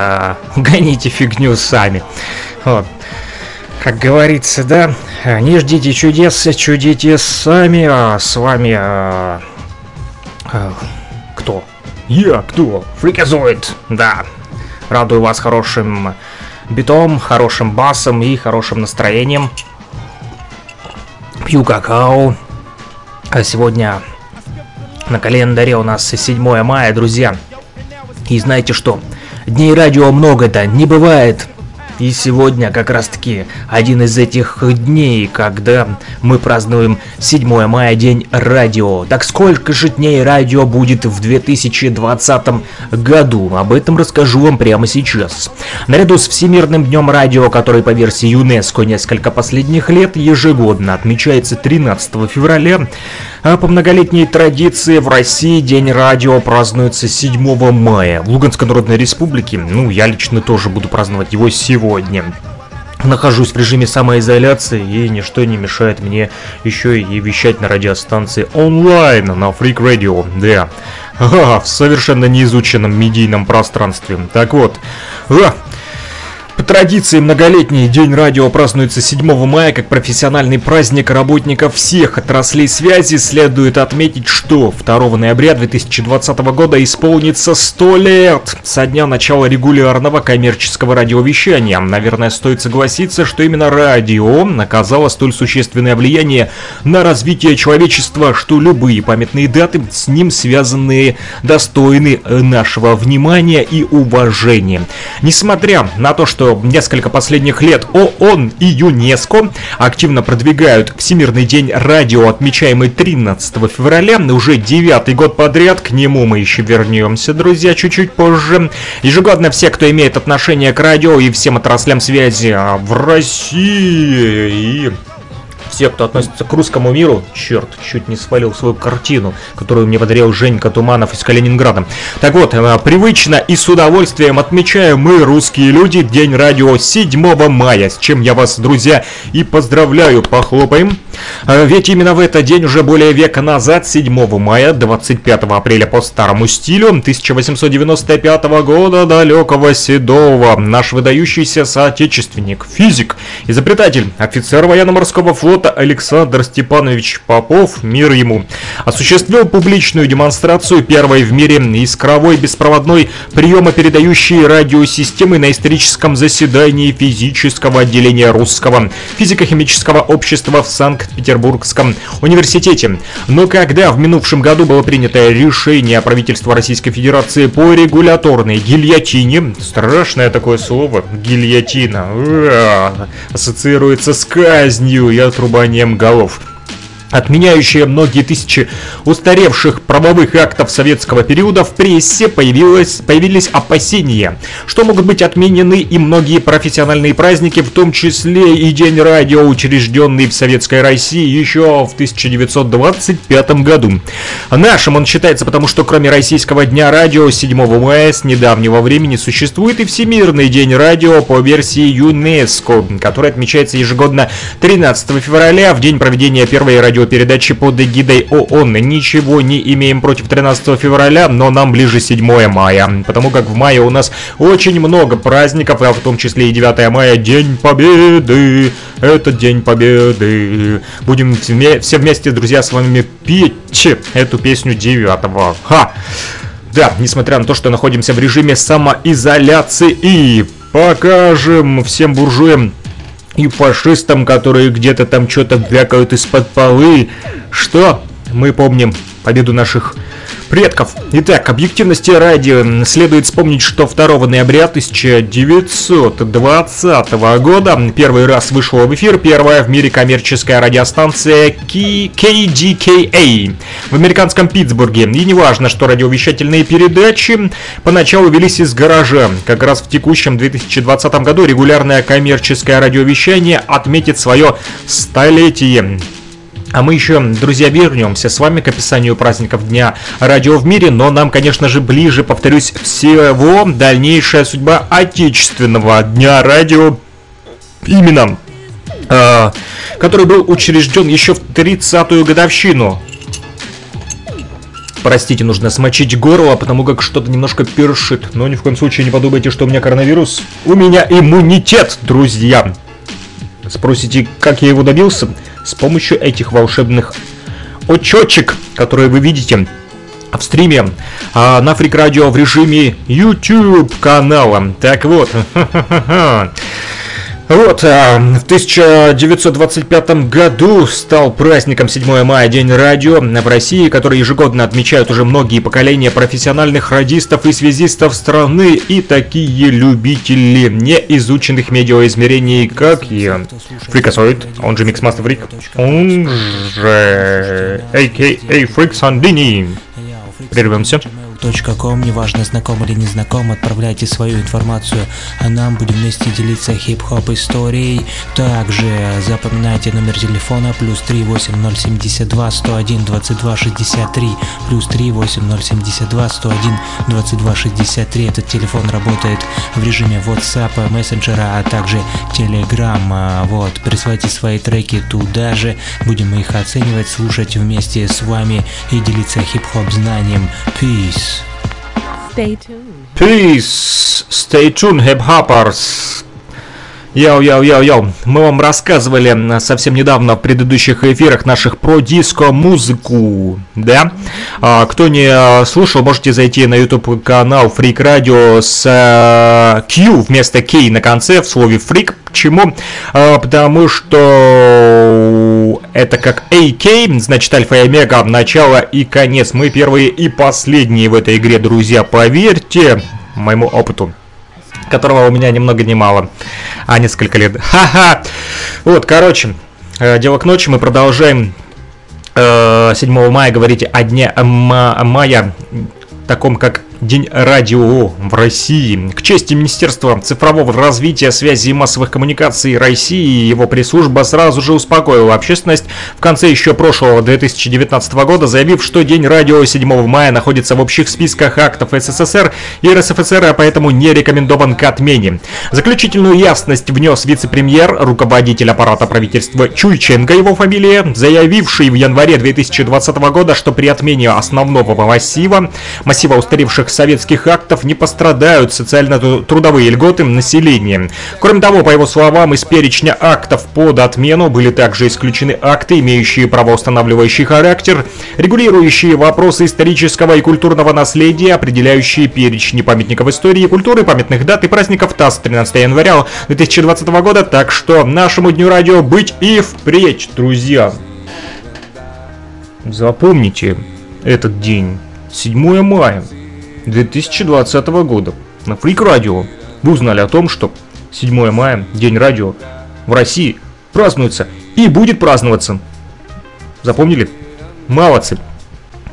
а, гоните фигню сами. Вот. Как говорится, да, не ждите чудес, чудите сами, а с вами... А, а, кто? Я кто? Фриказоид, да. Радую вас хорошим битом, хорошим басом и хорошим настроением. Пью какао. А сегодня на календаре у нас 7 мая, друзья. И знаете что? Дней радио много-то не бывает. И сегодня как раз таки один из этих дней, когда мы празднуем 7 мая, день радио. Так сколько же дней радио будет в 2020 году? Об этом расскажу вам прямо сейчас. Наряду с Всемирным днем радио, который по версии ЮНЕСКО несколько последних лет ежегодно отмечается 13 февраля, по многолетней традиции в России День радио празднуется 7 мая. В Луганской Народной Республике, ну, я лично тоже буду праздновать его сегодня. Нахожусь в режиме самоизоляции и ничто не мешает мне еще и вещать на радиостанции онлайн на Freak Radio, да, в совершенно неизученном медийном пространстве. Так вот, по традиции, многолетний День радио празднуется 7 мая как профессиональный праздник работников всех отраслей связи. Следует отметить, что 2 ноября 2020 года исполнится 100 лет со дня начала регулярного коммерческого радиовещания. Наверное, стоит согласиться, что именно радио оказало столь существенное влияние на развитие человечества, что любые памятные даты с ним связанные достойны нашего внимания и уважения. Несмотря на то, что несколько последних лет ООН и ЮНЕСКО активно продвигают Всемирный день радио, отмечаемый 13 февраля, уже девятый год подряд, к нему мы еще вернемся, друзья, чуть-чуть позже. Ежегодно все, кто имеет отношение к радио и всем отраслям связи в России и все, кто относится к русскому миру, черт, чуть не свалил свою картину, которую мне подарил Женька Туманов из Калининграда. Так вот, э, привычно и с удовольствием отмечаем мы, русские люди, День радио 7 мая, с чем я вас, друзья, и поздравляю, похлопаем. Э, ведь именно в этот день уже более века назад, 7 мая, 25 апреля по старому стилю, 1895 года, далекого седого, наш выдающийся соотечественник, физик, изобретатель, офицер военно-морского флота, Александр Степанович Попов, мир ему, осуществил публичную демонстрацию первой в мире искровой беспроводной приемопередающей радиосистемы на историческом заседании физического отделения русского физико-химического общества в Санкт-Петербургском университете. Но когда в минувшем году было принято решение правительства Российской Федерации по регуляторной гильотине, страшное такое слово, гильотина, ассоциируется с казнью и отрубанием голов отменяющая многие тысячи устаревших правовых актов советского периода, в прессе появилось, появились опасения, что могут быть отменены и многие профессиональные праздники, в том числе и День радио, учрежденный в Советской России еще в 1925 году. Нашим он считается потому, что кроме Российского Дня радио 7 мая с недавнего времени существует и Всемирный День радио по версии ЮНЕСКО, который отмечается ежегодно 13 февраля в день проведения первой радио радиопередачи под эгидой ООН. Ничего не имеем против 13 февраля, но нам ближе 7 мая, потому как в мае у нас очень много праздников, а в том числе и 9 мая, День Победы. Это День Победы. Будем все вместе, друзья, с вами петь эту песню 9 Ха! Да, несмотря на то, что находимся в режиме самоизоляции покажем всем буржуям и фашистам, которые где-то там что-то вякают из-под полы. Что? Мы помним победу наших предков. Итак, объективности ради следует вспомнить, что 2 ноября 1920 года первый раз вышла в эфир первая в мире коммерческая радиостанция KDKA в американском Питтсбурге. И не важно, что радиовещательные передачи поначалу велись из гаража. Как раз в текущем 2020 году регулярное коммерческое радиовещание отметит свое столетие. А мы еще, друзья, вернемся с вами к описанию праздников Дня Радио в мире, но нам, конечно же, ближе, повторюсь, всего дальнейшая судьба отечественного Дня Радио именно, э, который был учрежден еще в 30-ю годовщину Простите, нужно смочить горло, потому как что-то немножко першит. Но ни в коем случае не подумайте, что у меня коронавирус. У меня иммунитет, друзья. Спросите, как я его добился? С помощью этих волшебных очечек, которые вы видите в стриме а, на Фрик Радио в режиме YouTube канала. Так вот, Вот, а, в 1925 году стал праздником 7 мая День радио в России, который ежегодно отмечают уже многие поколения профессиональных радистов и связистов страны и такие любители неизученных медиаизмерений, как я. Фрикасоид, он же Mixmaster Freak, он же a.k.a. Freak Sandini. Прервемся gmail.com Неважно, знаком или не знаком, отправляйте свою информацию, а нам будем вместе делиться хип-хоп историей. Также запоминайте номер телефона плюс 38072 101 22 63 плюс 38072 101 22 63. Этот телефон работает в режиме WhatsApp, мессенджера, а также Telegram. Вот, присылайте свои треки туда же, будем их оценивать, слушать вместе с вами и делиться хип-хоп знанием. Peace. Stay tuned. Peace. Stay tuned, hip-hoppers. Йоу-йоу-йоу-йоу. Мы вам рассказывали совсем недавно в предыдущих эфирах наших про диско-музыку, да? А, кто не слушал, можете зайти на YouTube канал Freak Radio с э, Q вместо K на конце в слове Freak. Почему? А, потому что это как AK, значит Альфа и Омега, начало и конец. Мы первые и последние в этой игре, друзья, поверьте моему опыту которого у меня ни много ни мало, а несколько лет. Ха-ха! Вот, короче, э, дело к ночи, мы продолжаем 7 э, мая говорить о дне мая, таком как День радио в России. К чести Министерства цифрового развития, связи и массовых коммуникаций России его пресс-служба сразу же успокоила общественность в конце еще прошлого 2019 года, заявив, что День радио 7 мая находится в общих списках актов СССР и РСФСР, а поэтому не рекомендован к отмене. Заключительную ясность внес вице-премьер, руководитель аппарата правительства Чуйченко, его фамилия, заявивший в январе 2020 года, что при отмене основного массива, массива устаревших советских актов не пострадают социально-трудовые льготы населения. Кроме того, по его словам, из перечня актов под отмену были также исключены акты, имеющие правоустанавливающий характер, регулирующие вопросы исторического и культурного наследия, определяющие перечни памятников истории и культуры, памятных дат и праздников ТАСС 13 января 2020 года, так что нашему Дню Радио быть и впредь, друзья. Запомните этот день, 7 мая. 2020 года на Freak Radio вы узнали о том, что 7 мая, День радио, в России празднуется и будет праздноваться. Запомнили? Молодцы!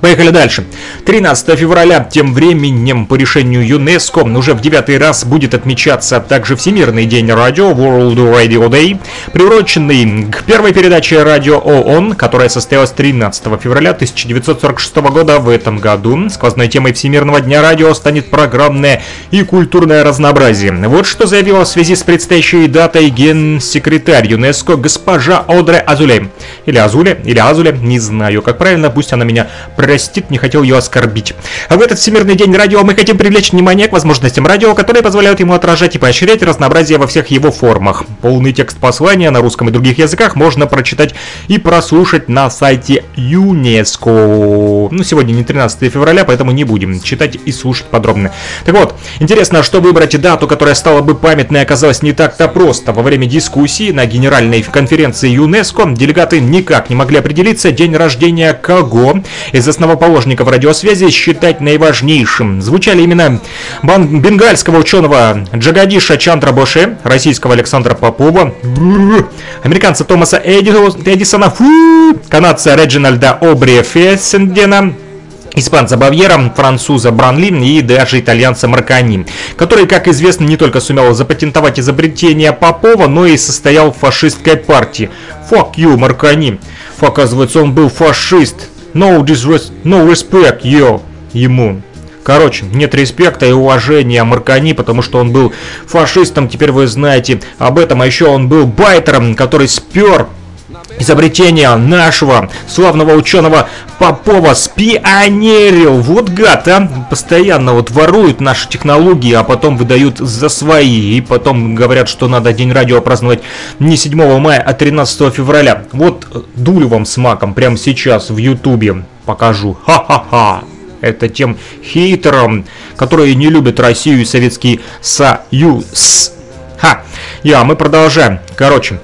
Поехали дальше. 13 февраля тем временем по решению ЮНЕСКО уже в девятый раз будет отмечаться также Всемирный день радио World Radio Day, приуроченный к первой передаче радио ООН, которая состоялась 13 февраля 1946 года в этом году. Сквозной темой Всемирного дня радио станет программное и культурное разнообразие. Вот что заявила в связи с предстоящей датой генсекретарь ЮНЕСКО госпожа Одре Азуле. Или Азуле, или Азуле, не знаю, как правильно, пусть она меня простит, не хотел ее оскорбить. А в этот Всемирный день радио мы хотим привлечь внимание к возможностям радио, которые позволяют ему отражать и поощрять разнообразие во всех его формах. Полный текст послания на русском и других языках можно прочитать и прослушать на сайте ЮНЕСКО. Ну, сегодня не 13 февраля, поэтому не будем читать и слушать подробно. Так вот, интересно, что выбрать дату, которая стала бы памятной, оказалось не так-то просто. Во время дискуссии на генеральной конференции ЮНЕСКО делегаты никак не могли определиться день рождения кого из основоположников радиосвязи считать наиважнейшим. Звучали имена бенгальского ученого Джагадиша Чандра Боше, российского Александра Попова, американца Томаса Эдисона, канадца Реджинальда Обри Фессендена, испанца Бавьера, француза Бранли и даже итальянца Маркани, который, как известно, не только сумел запатентовать изобретение Попова, но и состоял в фашистской партии. Fuck you, Маркани. Оказывается, он был фашист. No, disres no respect, yo, ему. Короче, нет респекта и уважения Маркани, потому что он был фашистом, теперь вы знаете об этом. А еще он был байтером, который спер изобретение нашего славного ученого Попова спионерил. Вот гад, а! Постоянно вот воруют наши технологии, а потом выдают за свои. И потом говорят, что надо День радио праздновать не 7 мая, а 13 февраля. Вот э, дулю вам с маком прямо сейчас в Ютубе покажу. Ха-ха-ха! Это тем хейтерам, которые не любят Россию и Советский Союз. Ха! Я, мы продолжаем. Короче,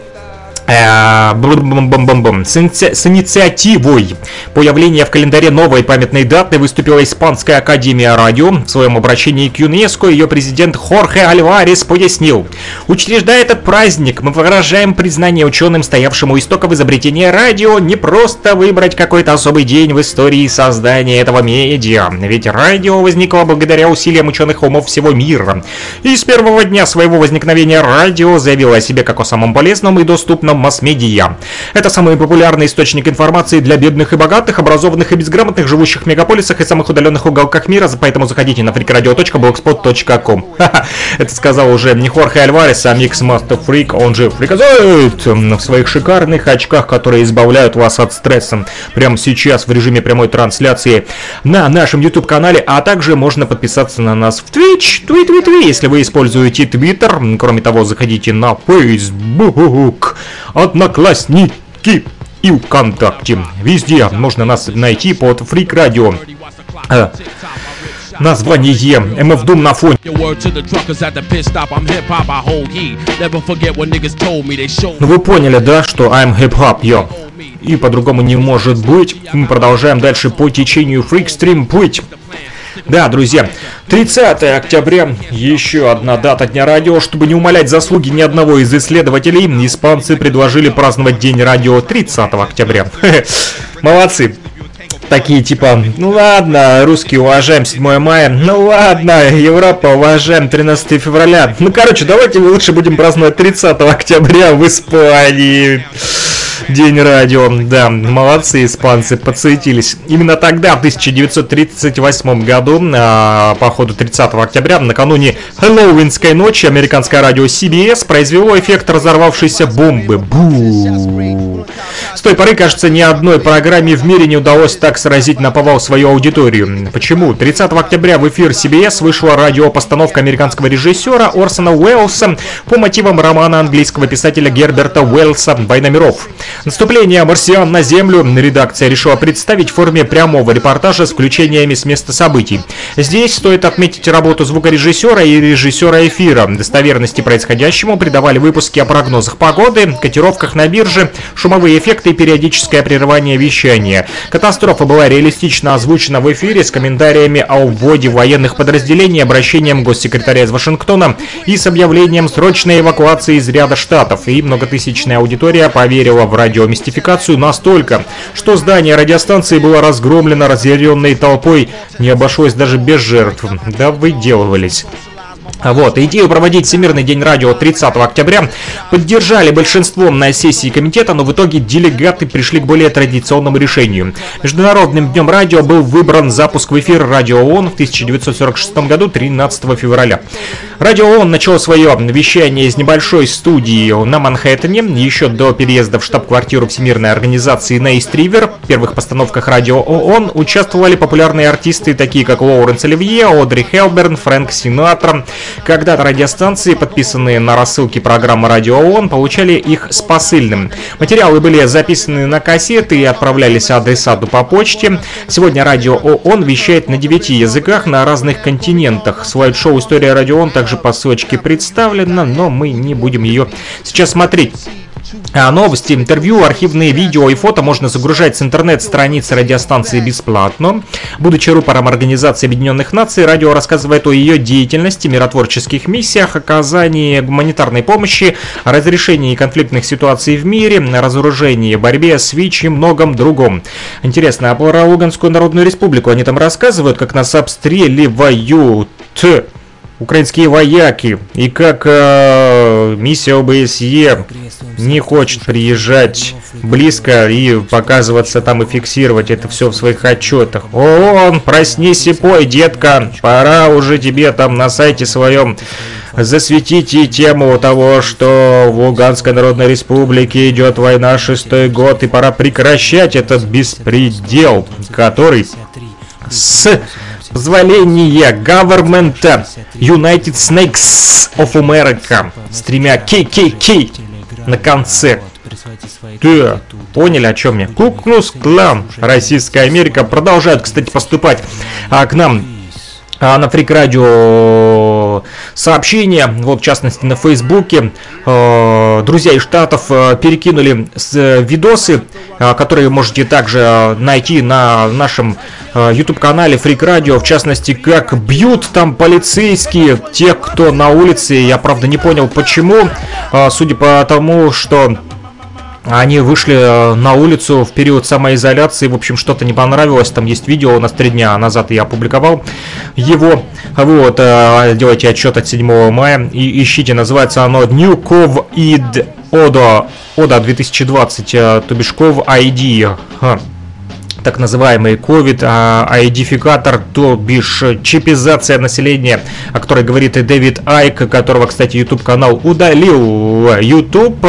с, инициативой появления в календаре новой памятной даты выступила Испанская Академия Радио. В своем обращении к ЮНЕСКО ее президент Хорхе Альварес пояснил. Учреждая этот праздник, мы выражаем признание ученым, стоявшим у истоков изобретения радио, не просто выбрать какой-то особый день в истории создания этого медиа. Ведь радио возникло благодаря усилиям ученых умов всего мира. И с первого дня своего возникновения радио заявило о себе как о самом полезном и доступном масс-медиа. Это самый популярный источник информации для бедных и богатых, образованных и безграмотных, живущих в мегаполисах и самых удаленных уголках мира, поэтому заходите на freakradio.blogspot.com. Это сказал уже не Хорхе Альварес, а Микс Master Freak, он же фриказоид, в своих шикарных очках, которые избавляют вас от стресса. Прямо сейчас в режиме прямой трансляции на нашем YouTube-канале, а также можно подписаться на нас в Twitch, твит твит твит если вы используете Twitter. Кроме того, заходите на Facebook. Одноклассники и ВКонтакте. Везде можно нас найти под Фрик Радио. Э, название МФ Дум на фоне. Ну вы поняли, да, что I'm Hip Hop, yo. И по-другому не может быть. Мы продолжаем дальше по течению Freakstream путь. Да, друзья, 30 октября, еще одна дата Дня радио. Чтобы не умалять заслуги ни одного из исследователей, испанцы предложили праздновать День радио 30 октября. Молодцы такие типа, ну ладно, русские уважаем 7 мая, ну ладно, Европа уважаем 13 февраля. Ну короче, давайте мы лучше будем праздновать 30 октября в Испании. День радио. Да, молодцы испанцы, подсуетились. Именно тогда, в 1938 году, а, по ходу 30 октября, накануне Хэллоуинской ночи, американское радио CBS произвело эффект разорвавшейся бомбы. Бу. С той поры, кажется, ни одной программе в мире не удалось так сразить на повал свою аудиторию. Почему? 30 октября в эфир CBS вышла радиопостановка американского режиссера Орсона Уэллса по мотивам романа английского писателя Герберта Уэллса «Война миров». Наступление марсиан на Землю редакция решила представить в форме прямого репортажа с включениями с места событий. Здесь стоит отметить работу звукорежиссера и режиссера эфира. Достоверности происходящему придавали выпуски о прогнозах погоды, котировках на бирже, шумовые эффекты и периодическое прерывание вещания. Катастрофа была реалистично озвучена в эфире с комментариями о вводе военных подразделений, обращением госсекретаря из Вашингтона и с объявлением срочной эвакуации из ряда штатов. И многотысячная аудитория поверила в радиомистификацию настолько, что здание радиостанции было разгромлено разъяренной толпой, не обошлось даже без жертв. Да выделывались. Вот, идею проводить Всемирный день радио 30 октября поддержали большинством на сессии комитета, но в итоге делегаты пришли к более традиционному решению. Международным днем радио был выбран запуск в эфир Радио ООН в 1946 году 13 февраля. Радио ООН начало свое вещание из небольшой студии на Манхэттене еще до переезда в штаб-квартиру Всемирной организации на Ист-Ривер. В первых постановках Радио ООН участвовали популярные артисты, такие как Лоуренс Оливье, Одри Хелберн, Фрэнк Синатра. Когда-то радиостанции, подписанные на рассылки программы Радио ООН, получали их с посыльным. Материалы были записаны на кассеты и отправлялись адресату по почте. Сегодня Радио ООН вещает на 9 языках на разных континентах. Слайд-шоу «История Радио ООН» также по ссылочке представлено, но мы не будем ее сейчас смотреть. А новости, интервью, архивные видео и фото можно загружать с интернет-страницы радиостанции бесплатно. Будучи рупором Организации Объединенных Наций, радио рассказывает о ее деятельности, миротворческих миссиях, оказании гуманитарной помощи, разрешении конфликтных ситуаций в мире, разоружении, борьбе с ВИЧ и многом другом. Интересно, а про Луганскую Народную Республику они там рассказывают, как нас обстреливают? Украинские вояки. И как э, миссия ОБСЕ не хочет приезжать близко и показываться там и фиксировать это все в своих отчетах. ООН, проснись и пой, детка, пора уже тебе там на сайте своем засветите тему того, что в Луганской Народной Республике идет война шестой год, и пора прекращать этот беспредел, который с позволения government United Snakes of America с тремя KKK на конце. Да, поняли о чем я? Кукнус Клан, Российская Америка продолжают, кстати, поступать а, к нам на Фрик Радио сообщения, вот в частности на Фейсбуке, э, друзья из Штатов э, перекинули с, видосы, э, которые можете также найти на нашем YouTube-канале Фрик Радио, в частности, как бьют там полицейские, тех, кто на улице, я правда не понял почему, судя по тому, что они вышли э, на улицу в период самоизоляции, в общем, что-то не понравилось, там есть видео, у нас три дня назад я опубликовал его, вот, э, делайте отчет от 7 мая и ищите, называется оно New COVID Oda, Oda 2020, то ID, так называемый COVID, айдификатор, то бишь чипизация населения, о которой говорит и Дэвид Айк, которого, кстати, YouTube канал удалил. YouTube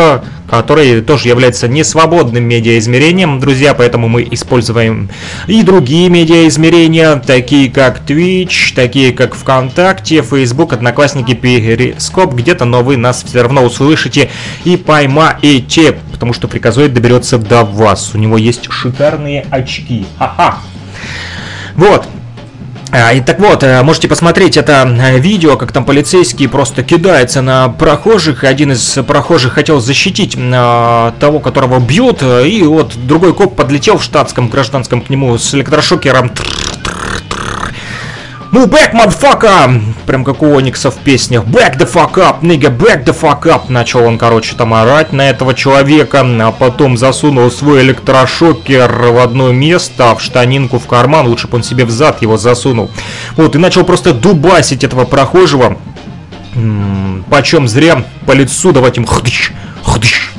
который тоже является несвободным медиаизмерением, друзья, поэтому мы используем и другие медиаизмерения, такие как Twitch, такие как ВКонтакте, Facebook, Одноклассники, Перископ, где-то, но вы нас все равно услышите и поймаете, потому что приказует доберется до вас. У него есть шикарные очки. Ха-ха. Вот, и так вот, э, можете посмотреть это э, видео, как там полицейский просто кидается на прохожих. Один из прохожих хотел защитить э, того, которого бьют, и вот другой коп подлетел в штатском гражданском к нему с электрошокером. Move back, motherfucker! Прям как у Оникса в песнях. Back the fuck up, nigga, back the fuck up! Начал он, короче, там орать на этого человека, а потом засунул свой электрошокер в одно место, в штанинку в карман, лучше бы он себе в зад его засунул. Вот, и начал просто дубасить этого прохожего. М -м, почем зря по лицу давать им хдыщ,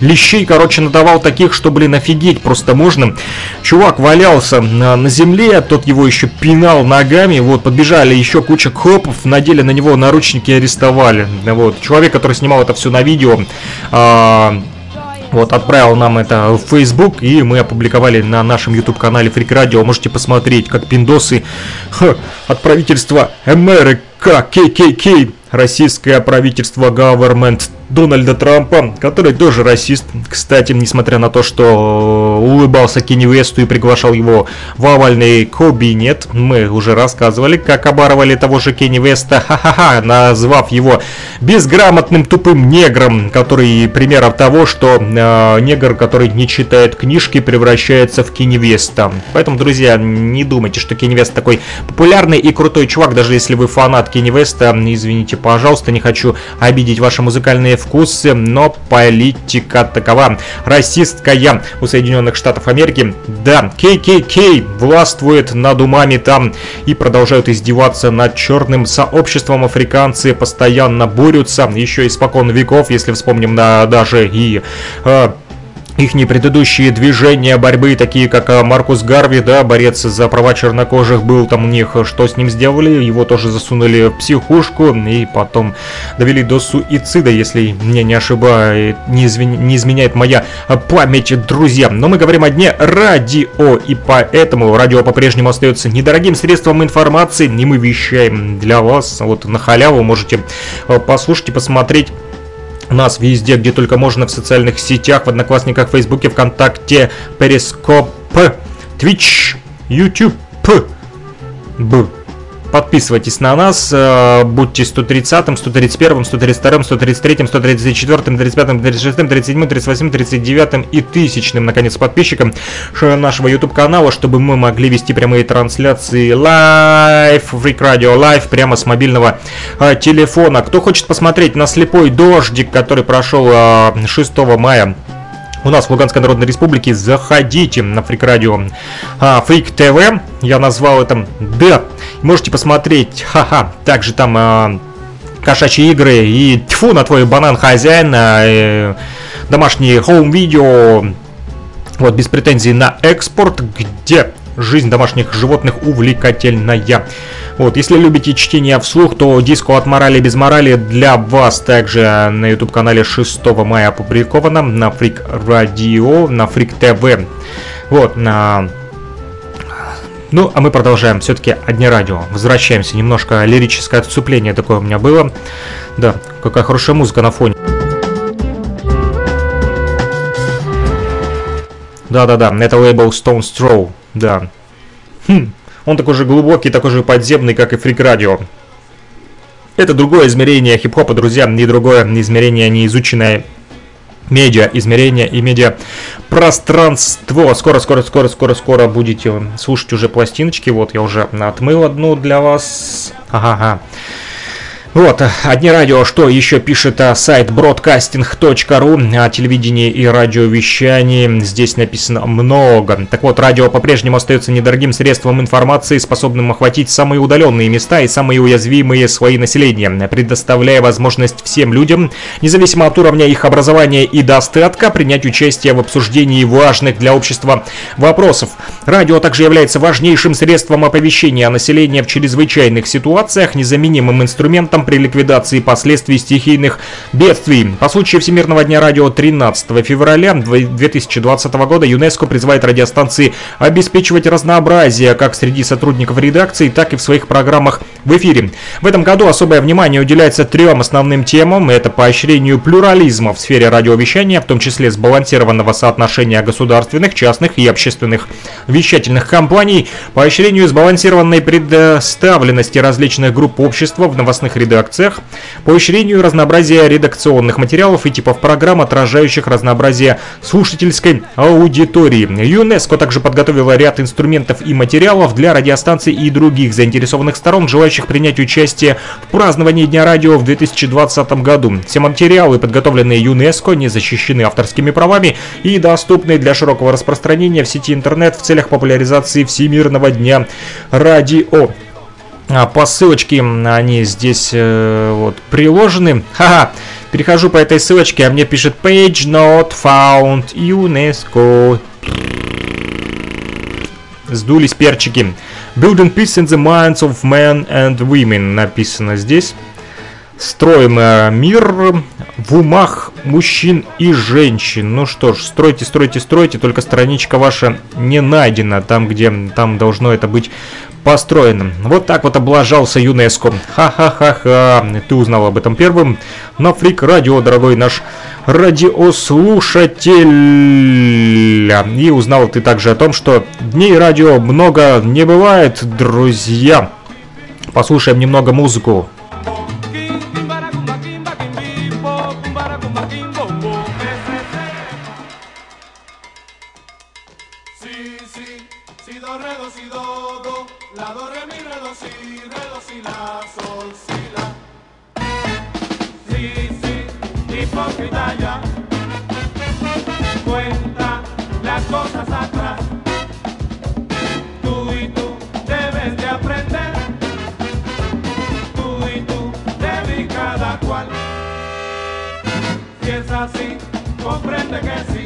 лещей, короче, надавал таких, что, блин, офигеть просто можно. Чувак валялся на, на земле, тот его еще пинал ногами, вот, подбежали еще куча копов, надели на него наручники и арестовали. Вот, человек, который снимал это все на видео, а, вот, отправил нам это в Facebook, и мы опубликовали на нашем YouTube-канале Freak Radio. Можете посмотреть, как пиндосы ха, от правительства Америка, ККК, российское правительство government Дональда Трампа, который тоже расист, кстати, несмотря на то, что улыбался Кенни Весту и приглашал его в овальный кабинет. Мы уже рассказывали, как оборвали того же Кенни Веста, ха-ха-ха, назвав его безграмотным тупым негром, который примером того, что э, негр, который не читает книжки, превращается в Кенни Веста. Поэтому, друзья, не думайте, что Кенни Вест такой популярный и крутой чувак, даже если вы фанат Кенни Веста, извините, пожалуйста, не хочу обидеть ваши музыкальные вкусы, но политика такова. Расистская у Соединенных Штатов Америки. Да, ККК властвует над умами там и продолжают издеваться над черным сообществом. Африканцы постоянно борются, еще испокон веков, если вспомним на даже и э, их предыдущие движения борьбы, такие как а, Маркус Гарви, да, борец за права чернокожих был там у них, что с ним сделали, его тоже засунули в психушку и потом довели до суицида, если мне не ошибает, не, извин, не изменяет моя память, друзья. Но мы говорим о дне радио, и поэтому радио по-прежнему остается недорогим средством информации, и мы вещаем для вас, вот на халяву можете а, послушать и посмотреть нас везде, где только можно, в социальных сетях, в Одноклассниках, Фейсбуке, ВКонтакте, Перископ, Twitch, YouTube, Б. Подписывайтесь на нас, э, будьте 130, 131, 132, 133, 134, 35, 36, 37, 38, 39 и тысячным, наконец, подписчикам нашего YouTube канала, чтобы мы могли вести прямые трансляции live, Freak Radio Live, прямо с мобильного э, телефона. Кто хочет посмотреть на слепой дождик, который прошел 6 э, мая у нас в Луганской Народной Республике. Заходите на Freak Radio а, Freak TV. Я назвал это Да. Можете посмотреть. Ха-ха. Также там а, кошачьи игры и тьфу на твой банан хозяин. А, э, домашние home video. Вот, без претензий на экспорт, где жизнь домашних животных увлекательная. Вот, если любите чтение вслух, то диско от морали без морали для вас также на YouTube канале 6 мая опубликовано на Freak Radio, на Freak TV. Вот, на ну, а мы продолжаем. Все-таки одни радио. Возвращаемся. Немножко лирическое отступление такое у меня было. Да, какая хорошая музыка на фоне. Да-да-да, это лейбл Stone Throw, да. Хм, он такой же глубокий, такой же подземный, как и Freak Radio. Это другое измерение хип-хопа, друзья, не другое измерение, не изученное медиа измерение и медиа пространство. Скоро, скоро, скоро, скоро, скоро будете слушать уже пластиночки. Вот я уже отмыл одну для вас. Ага. Вот, одни радио, что еще пишет а, сайт broadcasting.ru о телевидении и радиовещании. Здесь написано много. Так вот, радио по-прежнему остается недорогим средством информации, способным охватить самые удаленные места и самые уязвимые слои населения, предоставляя возможность всем людям, независимо от уровня их образования и достатка, принять участие в обсуждении важных для общества вопросов. Радио также является важнейшим средством оповещения населения в чрезвычайных ситуациях, незаменимым инструментом при ликвидации последствий стихийных бедствий. По случаю Всемирного дня радио 13 февраля 2020 года ЮНЕСКО призывает радиостанции обеспечивать разнообразие как среди сотрудников редакции, так и в своих программах в эфире. В этом году особое внимание уделяется трем основным темам. Это поощрению плюрализма в сфере радиовещания, в том числе сбалансированного соотношения государственных, частных и общественных вещательных компаний, поощрению сбалансированной предоставленности различных групп общества в новостных редакциях, редакциях, поощрению разнообразия редакционных материалов и типов программ, отражающих разнообразие слушательской аудитории. ЮНЕСКО также подготовила ряд инструментов и материалов для радиостанций и других заинтересованных сторон, желающих принять участие в праздновании Дня радио в 2020 году. Все материалы, подготовленные ЮНЕСКО, не защищены авторскими правами и доступны для широкого распространения в сети интернет в целях популяризации Всемирного дня радио. А, по ссылочке они здесь э, вот приложены. Ха-ха, перехожу по этой ссылочке, а мне пишет page not found UNESCO. Сдулись перчики. Building peace in the minds of men and women написано здесь. Строим э, мир в умах мужчин и женщин. Ну что ж, стройте, стройте, стройте, только страничка ваша не найдена, там, где там должно это быть построенным. Вот так вот облажался ЮНЕСКО. Ха-ха-ха-ха. Ты узнал об этом первым на Фрик Радио, дорогой наш радиослушатель. И узнал ты также о том, что дней радио много не бывает, друзья. Послушаем немного музыку. hipócrita ya. Cuenta las cosas atrás. Tú y tú debes de aprender. Tú y tú debes cada cual. Si es así, comprende que sí.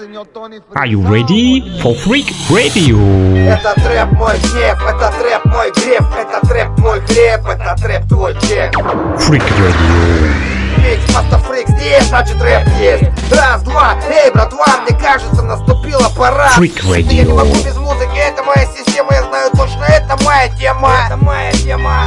Are you ready for Freak Radio? Это трэп мой гнев, это трэп мой греф, это трэп мой хлеб, это трэп твой чек. Freak Radio. Микс, фрик здесь, значит рэп есть. Раз, два, эй, братва, мне кажется, наступила пора. Freak Radio. Я не могу без музыки, это моя система, я знаю точно, это моя тема. Это моя тема.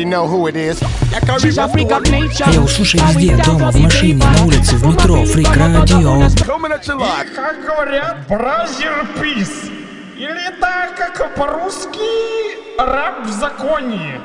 Know who it is. Я услышал везде, дома, в машине, на улице, в метро, фрик радио. И, как говорят, бразер пис. Или так, как по-русски, раб в законе.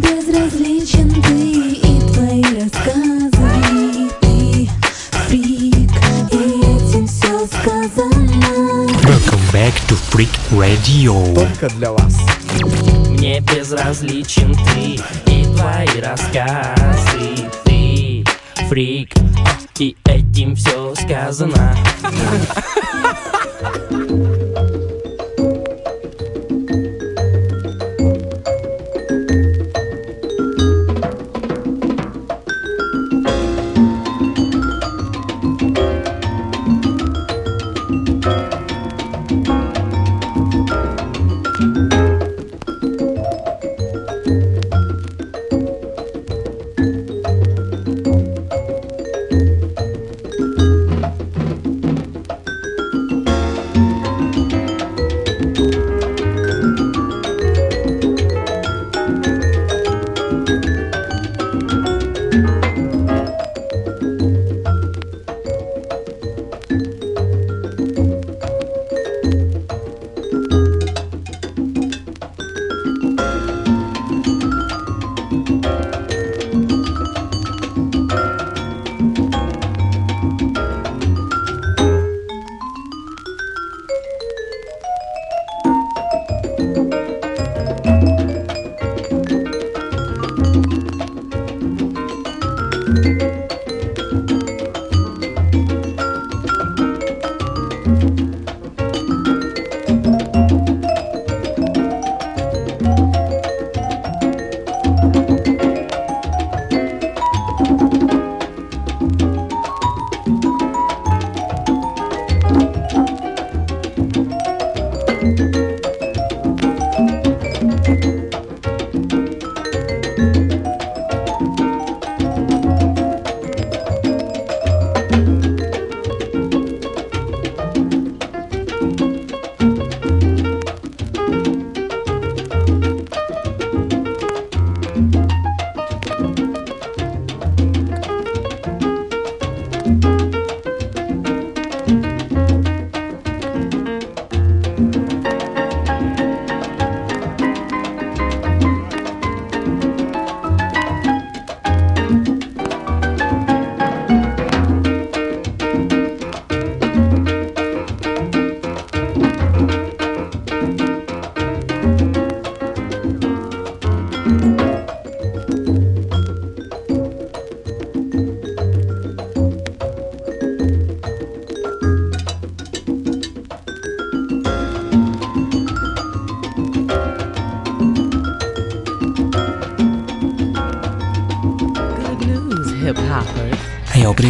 Безразличен ты и твои рассказы Ты фрик, и этим все сказано Welcome back to Freak Radio. Только для вас Мне безразличен ты. И твои рассказы Ты фрик, и этим все сказано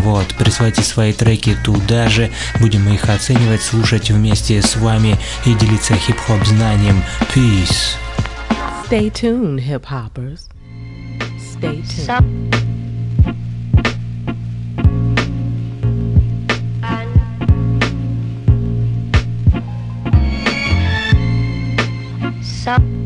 Вот, присылайте свои треки туда же, будем их оценивать, слушать вместе с вами и делиться хип-хоп знанием. Peace. Stay tuned, hip hoppers. Stay tuned. Дамы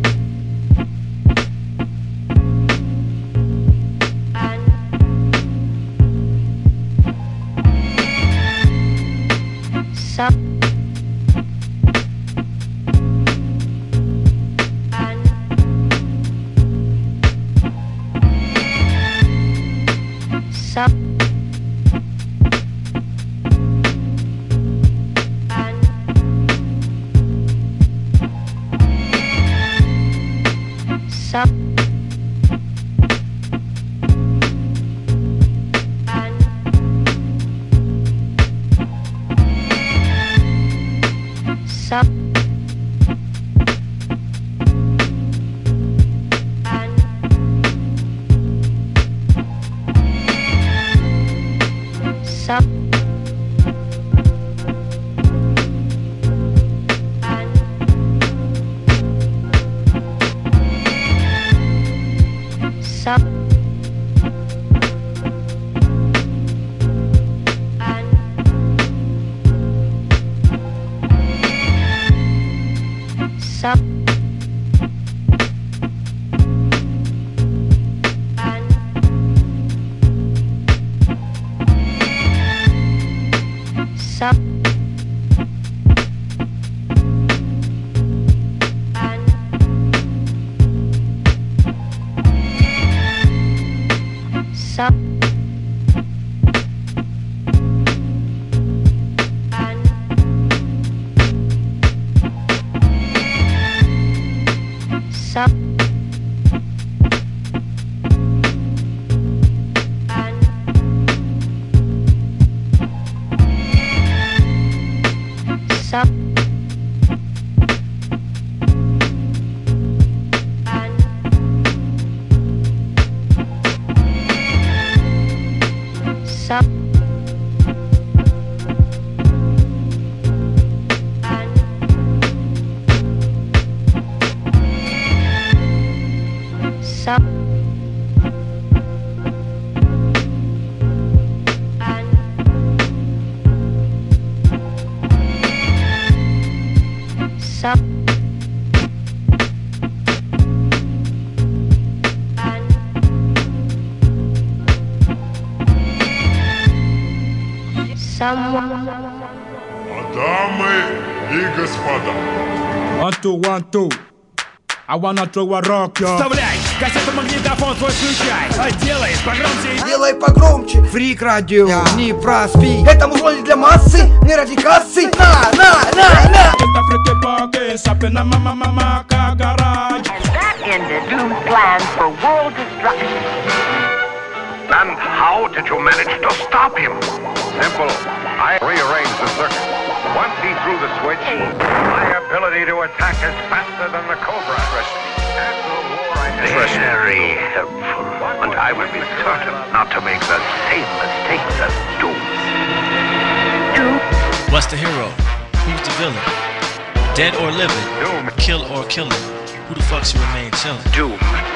One, two. I wanna throw a rock, yo. Вставляй! Кассету магнитофон свой включай! А делай погромче! Делай погромче! Фрик радио, Yeah. не проспи. Это музло не для массы, не ради кассы. На, на, на, на! Just a freaky pocket, up in a mama mama car garage. That ended Doom's plans for world destruction. And how did you manage to stop him? Simple. I rearranged the circuit. Once he threw the switch, my ability to attack is faster than the Cobra. After the war, I Very helpful. And I will be certain not to make the same mistakes as Doom. Doom. What's the hero? Who's the villain? Dead or living? Doom. Kill or killing? Who the fuck should remain chilling? Doom.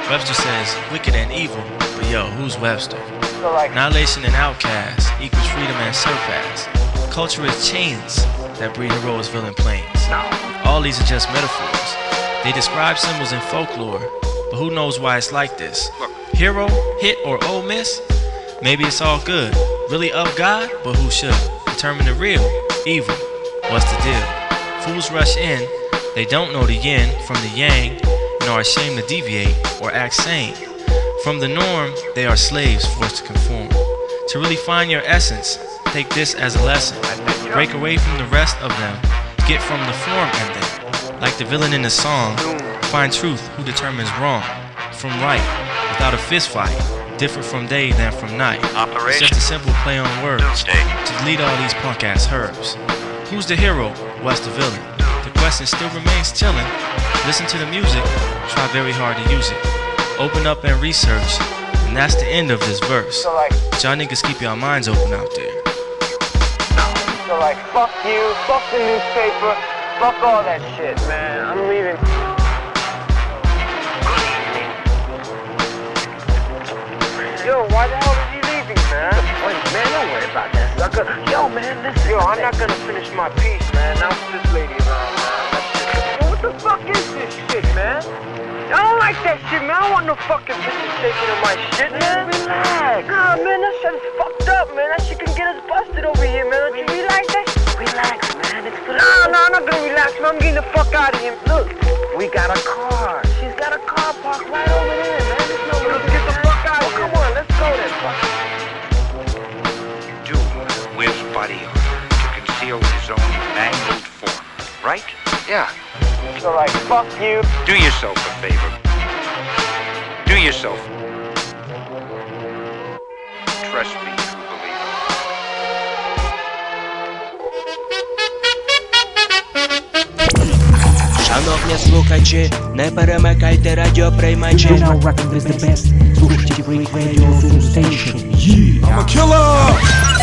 Webster says wicked and evil, but yo, who's Webster? Annihilation and outcast equals freedom and surpass. Culture is chains that breed heroes, villain planes. All these are just metaphors. They describe symbols in folklore, but who knows why it's like this? Hero, hit, or oh miss? Maybe it's all good. Really of God, but who should? Determine the real, evil. What's the deal? Fools rush in, they don't know the yin from the yang, and are ashamed to deviate or act sane. From the norm, they are slaves forced to conform. To really find your essence, take this as a lesson. Break away from the rest of them. Get from the form and like the villain in the song, find truth who determines wrong from right without a fist fight. Different from day than from night. It's just a simple play on words to delete all these punk ass herbs. Who's the hero? What's the villain? The question still remains chillin'. Listen to the music, try very hard to use it. Open up and research, and that's the end of this verse. So like, Y'all niggas keep your minds open out there. So like, fuck you, fuck the newspaper, fuck all that shit, man. I'm leaving. Yo, why the hell is he leaving, man? Wait, man, don't worry about that, sucker. Yo, man, listen. Yo, I'm not gonna finish my piece, man. Now this lady around, the fuck is this shit, man? I don't like that shit, man. I don't want no fucking bitches taking in my shit, man. Relax. Nah, man, that shit is fucked up, man. That shit can get us busted over here, man. Don't you relax that? Relax, man. It's for Nah, nah, I'm not gonna relax, man. I'm getting the fuck out of here. Look, we got a car. She's got a car parked right over there, man. There's no Let's get the fuck out of here. Come on, let's go then, fuck. Do wears body armor to conceal his own mangled form, right? Yeah. So like, fuck you. Do yourself a favor. Do yourself. Trust me, true believer. Шановні слухачі, не перемикайте радіоприймачі. You're now rocking with the best. Слушайте Freak Radio Full Station. Yeah. I'm a killer!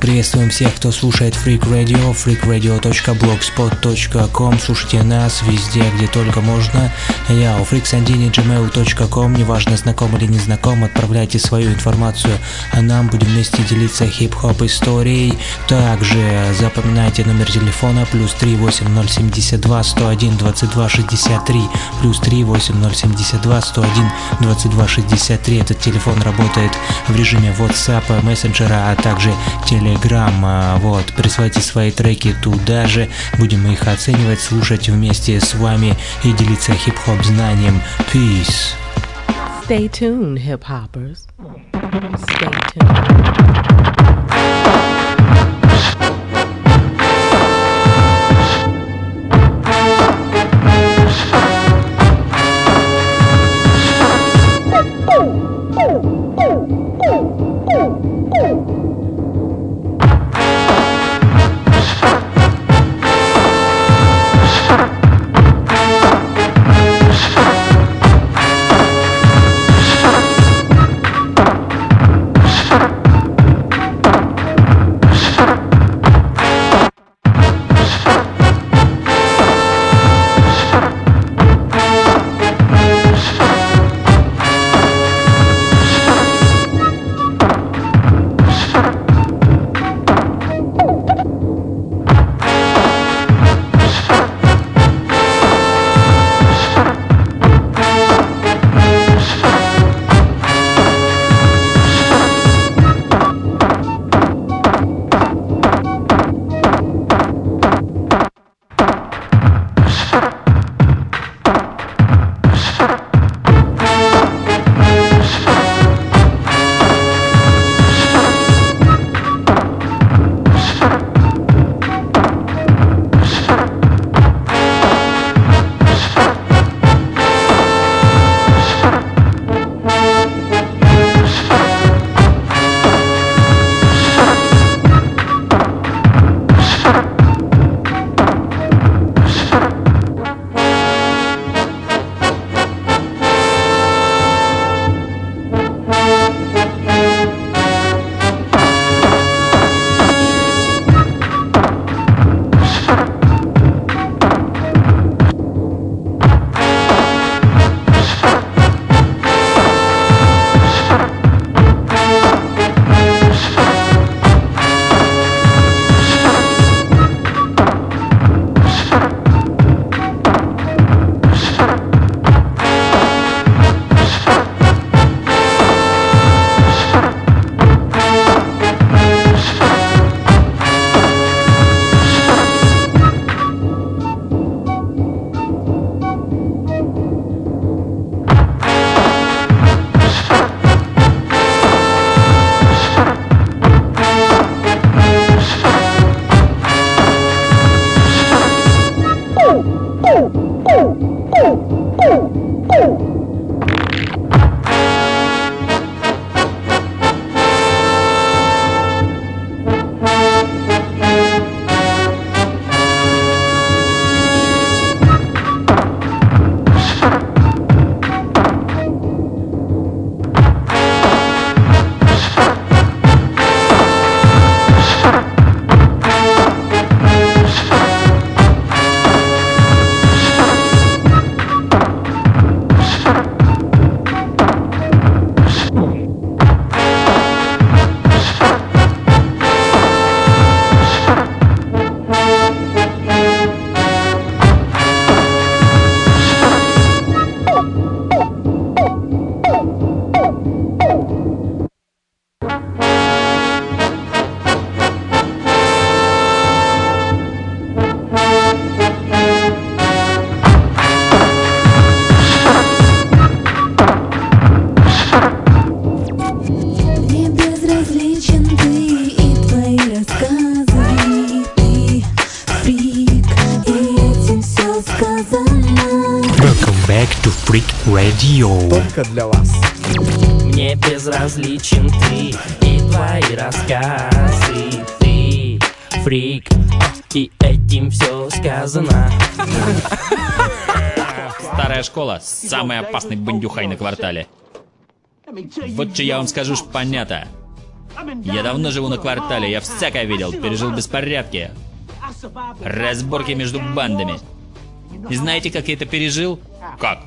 Приветствуем всех, кто слушает Freak Radio, freakradio.blogspot.com Слушайте нас везде, где только можно. Йоу, freaksandini.gmail.com Неважно, знаком или не знаком, отправляйте свою информацию, а нам будем вместе делиться хип-хоп историей. Также запоминайте номер телефона плюс 38072 101 22 63 плюс 38072 101 22 63 Этот телефон работает в режиме WhatsApp, мессенджера, а также Telegram. А, Вот, присылайте свои треки туда же, будем их оценивать, слушать вместе с вами и делиться хип-хоп знанием. Peace. Stay tuned, hip hoppers. Stay tuned. Freak Radio. Только для вас. Мне безразличен ты и твои рассказы Ты фрик, и этим все сказано Старая школа, самый опасный бандюхай на квартале. Вот что я вам скажу ж понятно. Я давно живу на квартале, я всякое видел, пережил беспорядки, разборки между бандами. И знаете, как я это пережил? Как?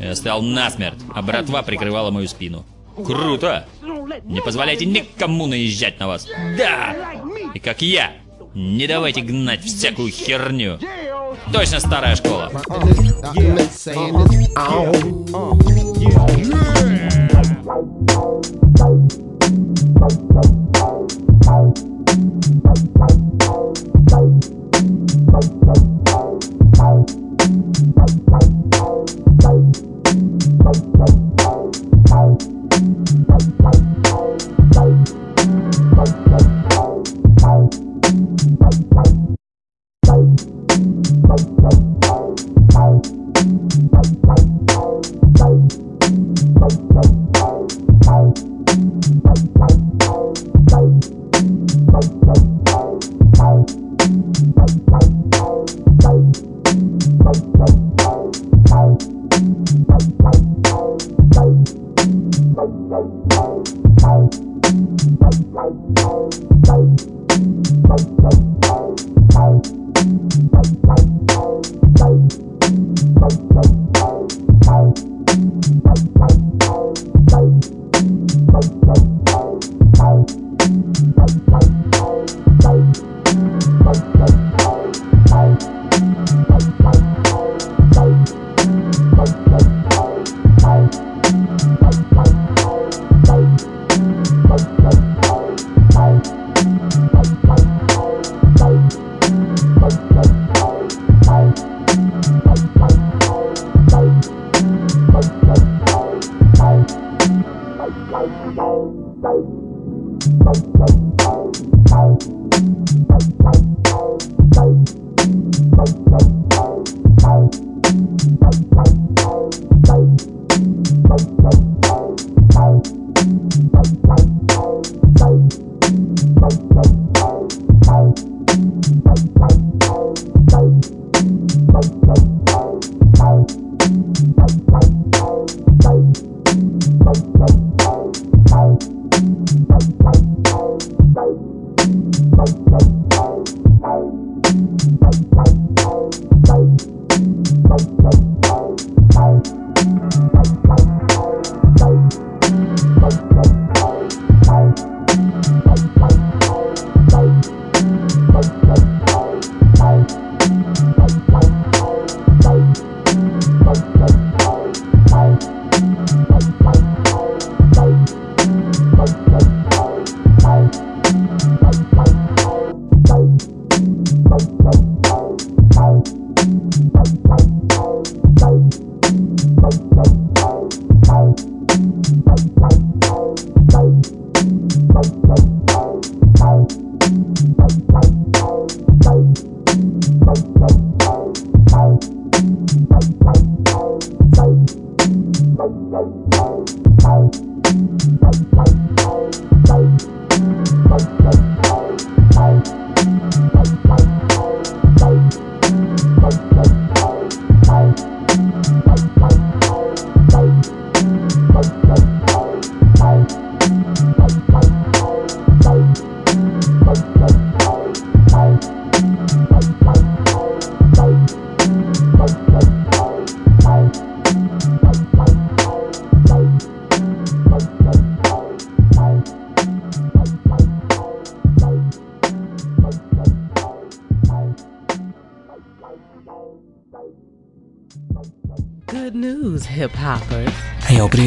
Я стоял насмерть, а братва прикрывала мою спину. Круто! Не позволяйте никому наезжать на вас. Да! И как я, не давайте гнать всякую херню. Точно старая школа. Good news, Bye.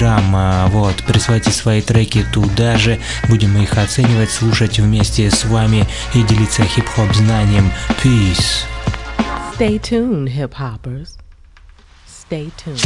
Вот, присылайте свои треки туда же, будем их оценивать, слушать вместе с вами и делиться хип-хоп знанием. Peace. Stay tuned, hip hoppers. Stay tuned.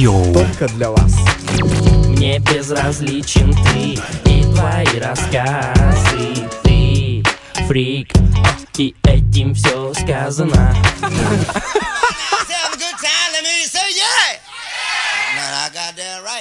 Radio. Только для вас. Мне безразличен ты и твои рассказы Ты фрик, и этим все сказано Thank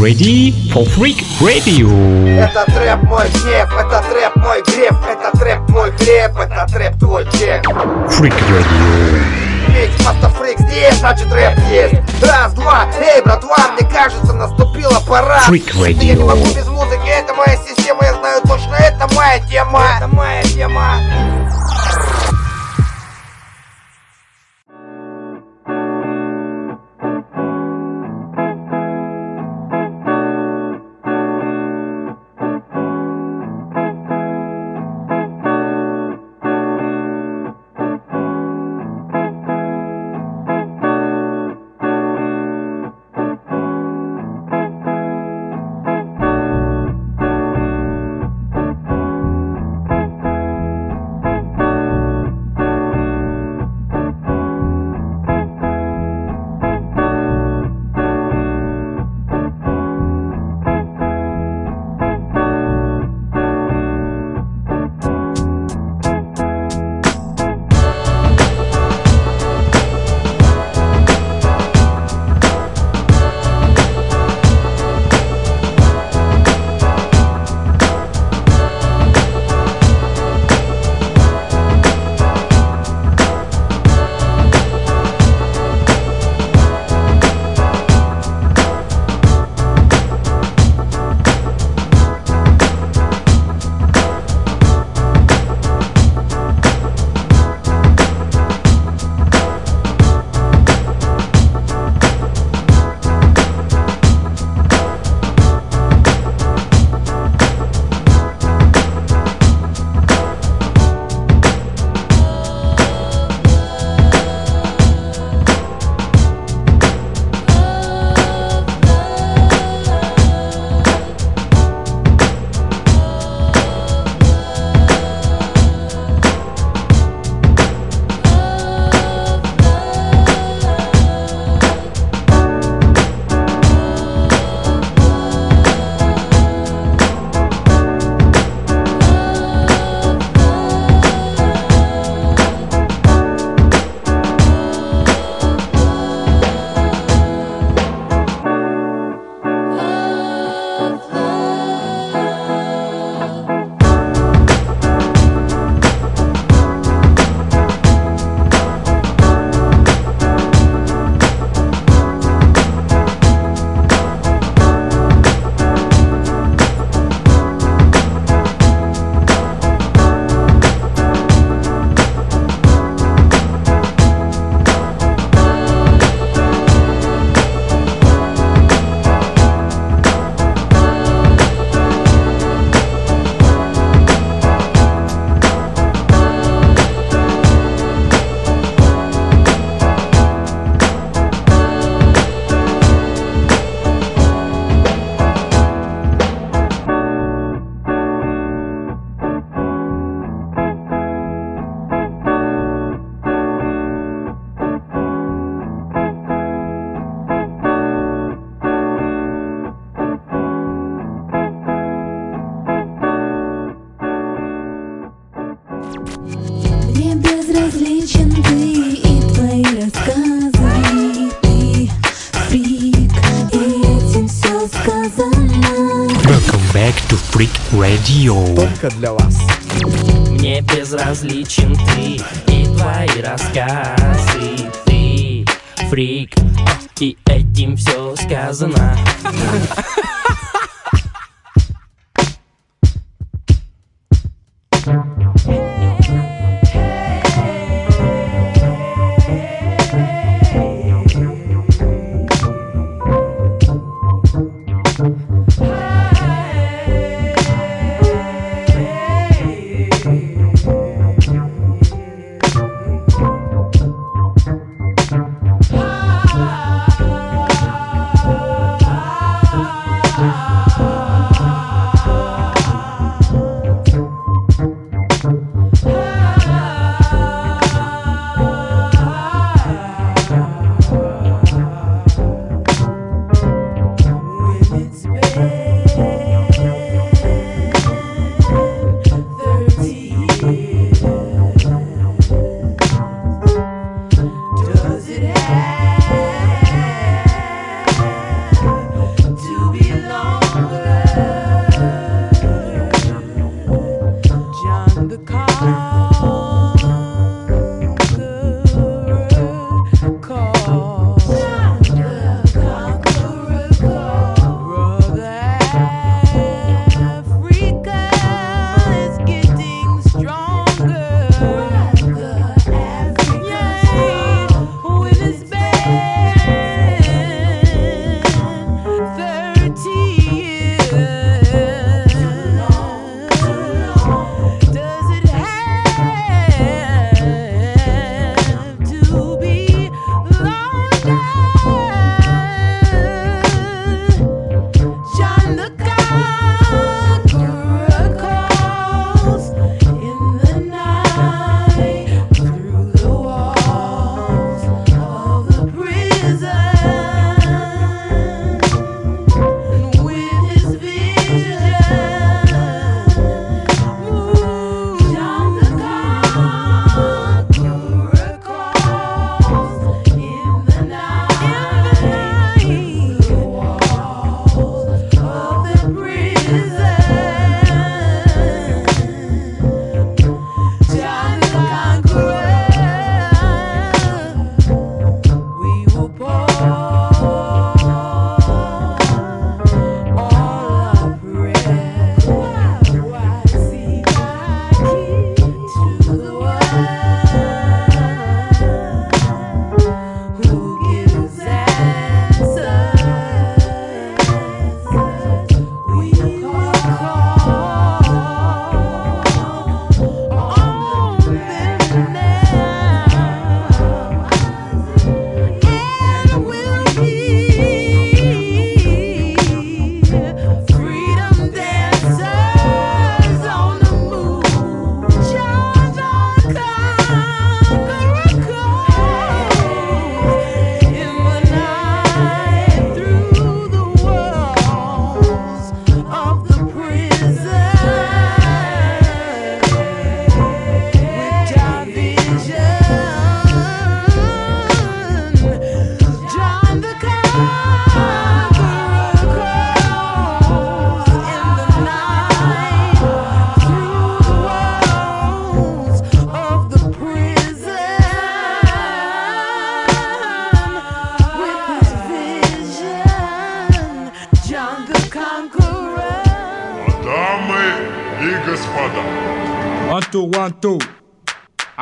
ready for Freak Radio? Это трэп мой гнев, это трэп мой греф, это трэп мой хлеб, это трэп твой чек. Freak Radio. Ведь автофрик здесь, значит рэп есть. Раз, два, эй, братва, мне кажется, наступила пора. Freak Radio. Я не могу без музыки, это моя система, я знаю точно, это моя тема. Это моя тема.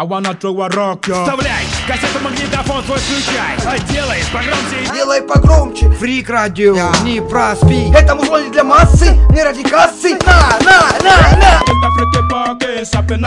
Wanna throw a rock, yo. Вставляй! Кассету магнитофон свой включай! А делай погромче! Делай погромче Фрик радио, не проспи Это музло не для массы, не ради кассы На, на, на, на Get the freaky bucket, up in